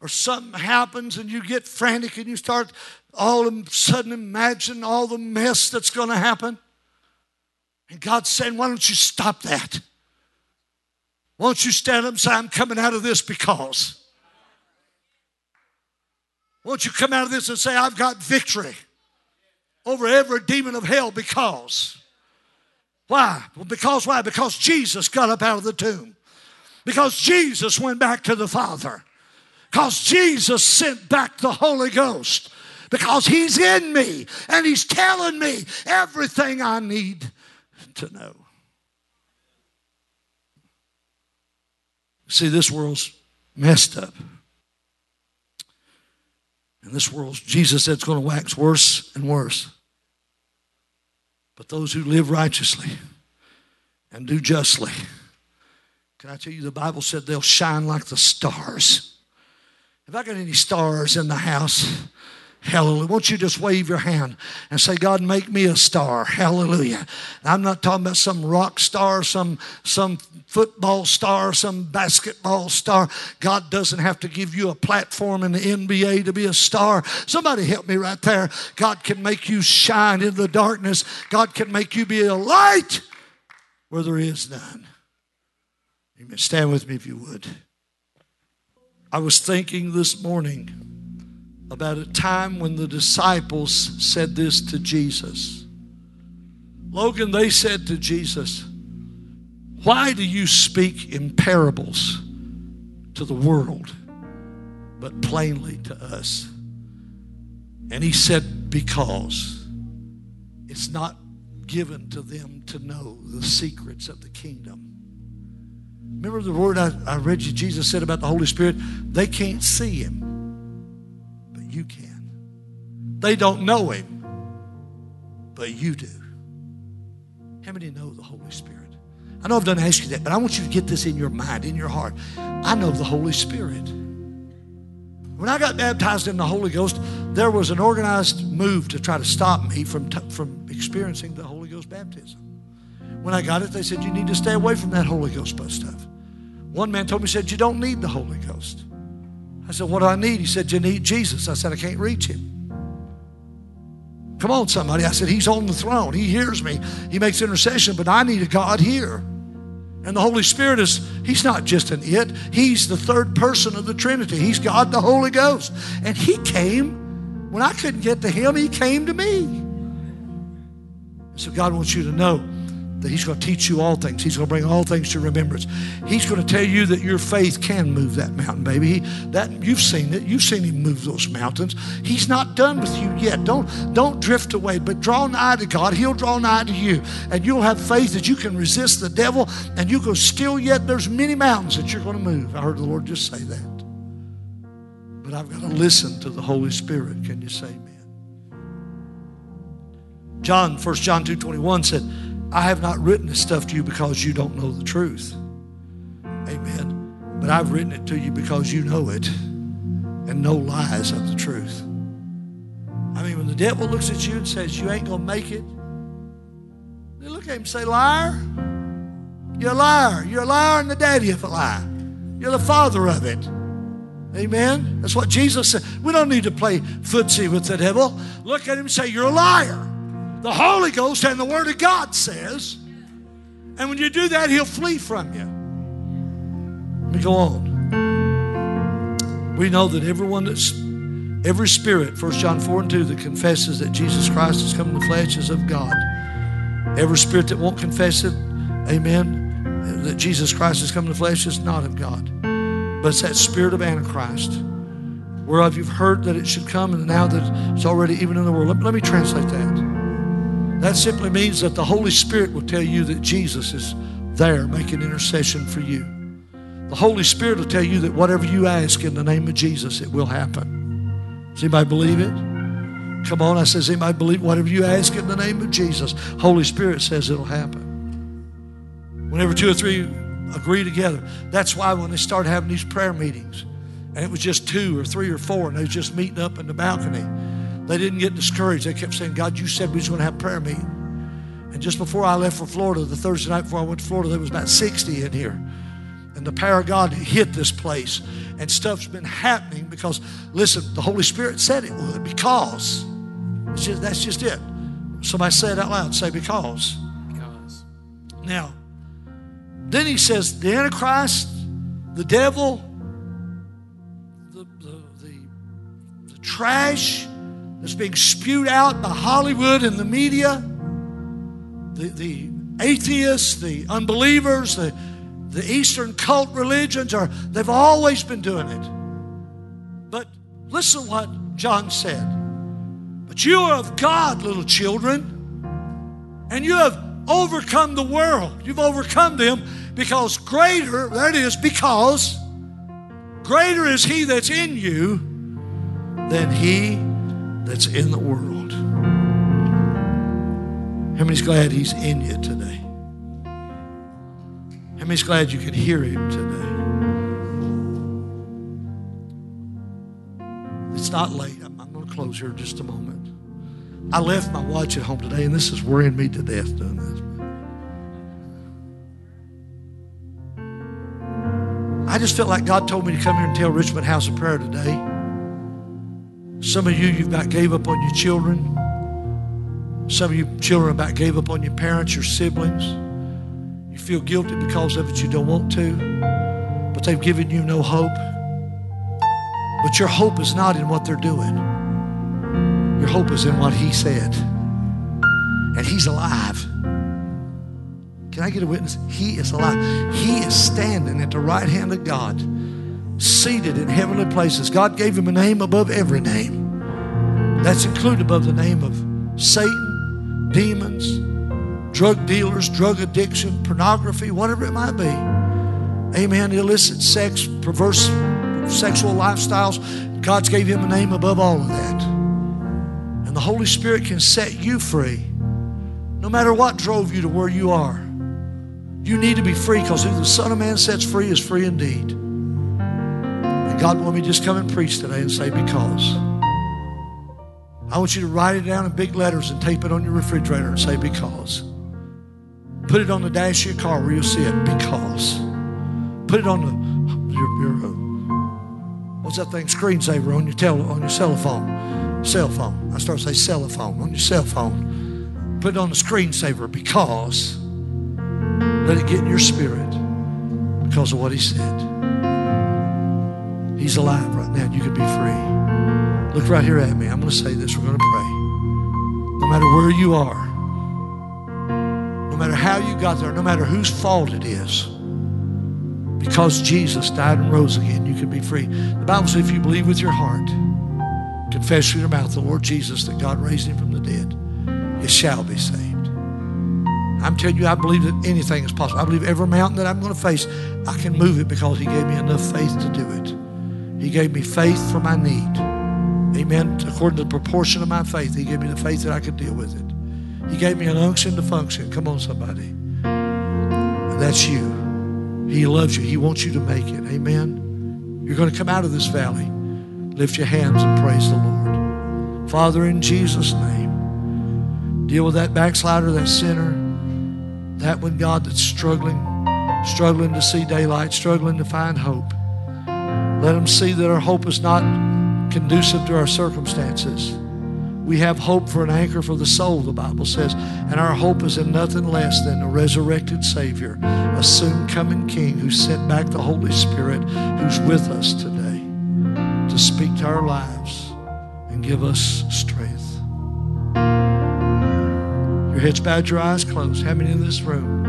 or something happens and you get frantic and you start all of a sudden imagine all the mess that's going to happen. And God's saying, why don't you stop that? Why don't you stand up and say, I'm coming out of this because. Won't you come out of this and say, I've got victory over every demon of hell because. Why? Well, because why? Because Jesus got up out of the tomb. Because Jesus went back to the Father. Because Jesus sent back the Holy Ghost. Because He's in me and He's telling me everything I need to know. See, this world's messed up. And this world, Jesus said, it's going to wax worse and worse. But those who live righteously and do justly, can I tell you, the Bible said they'll shine like the stars. Have I got any stars in the house? Hallelujah. Won't you just wave your hand and say, God, make me a star. Hallelujah. I'm not talking about some rock star, some, some football star, some basketball star. God doesn't have to give you a platform in the NBA to be a star. Somebody help me right there. God can make you shine in the darkness, God can make you be a light where there is none. Amen. Stand with me if you would. I was thinking this morning about a time when the disciples said this to Jesus. Logan, they said to Jesus, Why do you speak in parables to the world, but plainly to us? And he said, Because it's not given to them to know the secrets of the kingdom. Remember the word I, I read you, Jesus said about the Holy Spirit? They can't see him, but you can. They don't know him, but you do. How many know the Holy Spirit? I know I've done ask you that, but I want you to get this in your mind, in your heart. I know the Holy Spirit. When I got baptized in the Holy Ghost, there was an organized move to try to stop me from, t- from experiencing the Holy Ghost baptism. When I got it, they said, You need to stay away from that Holy Ghost stuff. One man told me, said, You don't need the Holy Ghost. I said, What do I need? He said, You need Jesus. I said, I can't reach him. Come on, somebody. I said, He's on the throne. He hears me. He makes intercession, but I need a God here. And the Holy Spirit is, He's not just an it, He's the third person of the Trinity. He's God the Holy Ghost. And He came, when I couldn't get to Him, He came to me. So God wants you to know that He's going to teach you all things. He's going to bring all things to remembrance. He's going to tell you that your faith can move that mountain, baby. He, that you've seen it. You've seen Him move those mountains. He's not done with you yet. Don't don't drift away, but draw nigh to God. He'll draw nigh to you, and you'll have faith that you can resist the devil, and you go still yet. There's many mountains that you're going to move. I heard the Lord just say that. But I've got to listen to the Holy Spirit. Can you say amen? John, 1 John 2 21 said, I have not written this stuff to you because you don't know the truth. Amen. But I've written it to you because you know it and know lies of the truth. I mean, when the devil looks at you and says, You ain't going to make it, they look at him and say, Liar. You're a liar. You're a liar and the daddy of a lie. You're the father of it. Amen. That's what Jesus said. We don't need to play footsie with the devil. Look at him and say, You're a liar the Holy Ghost and the Word of God says. And when you do that, He'll flee from you. Let me go on. We know that everyone that's, every spirit, 1 John 4 and 2, that confesses that Jesus Christ has come in the flesh is of God. Every spirit that won't confess it, amen, that Jesus Christ has come in the flesh is not of God. But it's that spirit of Antichrist, whereof you've heard that it should come, and now that it's already even in the world. Let, let me translate that. That simply means that the Holy Spirit will tell you that Jesus is there making intercession for you. The Holy Spirit will tell you that whatever you ask in the name of Jesus, it will happen. Does anybody believe it? Come on, I says, anybody believe whatever you ask in the name of Jesus? Holy Spirit says it'll happen. Whenever two or three agree together, that's why when they start having these prayer meetings, and it was just two or three or four, and they was just meeting up in the balcony, they didn't get discouraged. They kept saying, God, you said we was going to have prayer meeting. And just before I left for Florida, the Thursday night before I went to Florida, there was about 60 in here. And the power of God hit this place. And stuff's been happening because, listen, the Holy Spirit said it would because. Just, that's just it. Somebody say it out loud. Say because. Because. Now, then he says the Antichrist, the devil, the, the, the, the trash, that's being spewed out by Hollywood and the media, the, the atheists, the unbelievers, the, the Eastern cult religions are they've always been doing it. But listen what John said. But you are of God, little children, and you have overcome the world. You've overcome them because greater, that is, because greater is he that's in you than he that's in the world. How many's glad he's in you today? How many's glad you can hear him today? It's not late. I'm, I'm going to close here in just a moment. I left my watch at home today, and this is worrying me to death doing this. I just felt like God told me to come here and tell Richmond House of Prayer today some of you, you've about gave up on your children. Some of you children about gave up on your parents, your siblings. You feel guilty because of it, you don't want to, but they've given you no hope. But your hope is not in what they're doing, your hope is in what He said. And He's alive. Can I get a witness? He is alive. He is standing at the right hand of God, seated in heavenly places. God gave him a name above every name. That's included above the name of Satan, demons, drug dealers, drug addiction, pornography, whatever it might be. Amen. Illicit sex, perverse sexual lifestyles. God's gave him a name above all of that. And the Holy Spirit can set you free no matter what drove you to where you are. You need to be free because who the Son of Man sets free is free indeed. God want me just come and preach today and say, because. I want you to write it down in big letters and tape it on your refrigerator and say, because. Put it on the dash of your car where you'll see it, because. Put it on the, your, your uh, what's that thing, screensaver on your, tel- on your cell phone. Cell phone. I start to say cell phone, on your cell phone. Put it on the screensaver because let it get in your spirit because of what he said. He's alive right now. You can be free. Look right here at me. I'm going to say this. We're going to pray. No matter where you are, no matter how you got there, no matter whose fault it is, because Jesus died and rose again, you can be free. The Bible says if you believe with your heart, confess with your mouth the Lord Jesus that God raised him from the dead, it shall be saved. I'm telling you, I believe that anything is possible. I believe every mountain that I'm going to face, I can move it because He gave me enough faith to do it. He gave me faith for my need. Amen. According to the proportion of my faith, He gave me the faith that I could deal with it. He gave me an unction to function. Come on, somebody. And that's you. He loves you. He wants you to make it. Amen. You're going to come out of this valley. Lift your hands and praise the Lord. Father, in Jesus' name, deal with that backslider, that sinner that one, God, that's struggling, struggling to see daylight, struggling to find hope. Let them see that our hope is not conducive to our circumstances. We have hope for an anchor for the soul, the Bible says, and our hope is in nothing less than a resurrected Savior, a soon coming King who sent back the Holy Spirit who's with us today to speak to our lives and give us strength Your heads bowed, your eyes closed. How many in this room?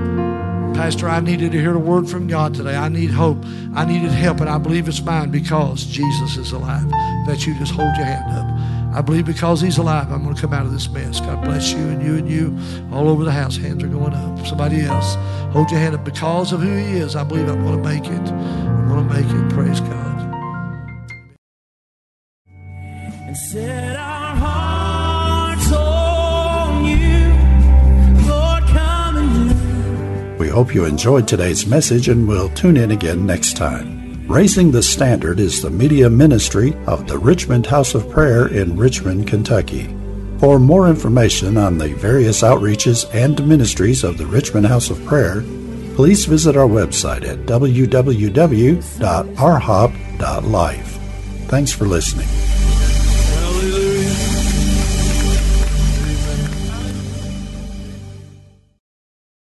Pastor, I needed to hear a word from God today. I need hope. I needed help, and I believe it's mine because Jesus is alive. That you just hold your hand up. I believe because He's alive, I'm going to come out of this mess. God bless you and you and you all over the house. Hands are going up. Somebody else, hold your hand up. Because of who He is, I believe I'm going to make it. I'm going to make it. Praise God. Hope you enjoyed today's message and will tune in again next time. Raising the Standard is the media ministry of the Richmond House of Prayer in Richmond, Kentucky. For more information on the various outreaches and ministries of the Richmond House of Prayer, please visit our website at www.rhop.life. Thanks for listening.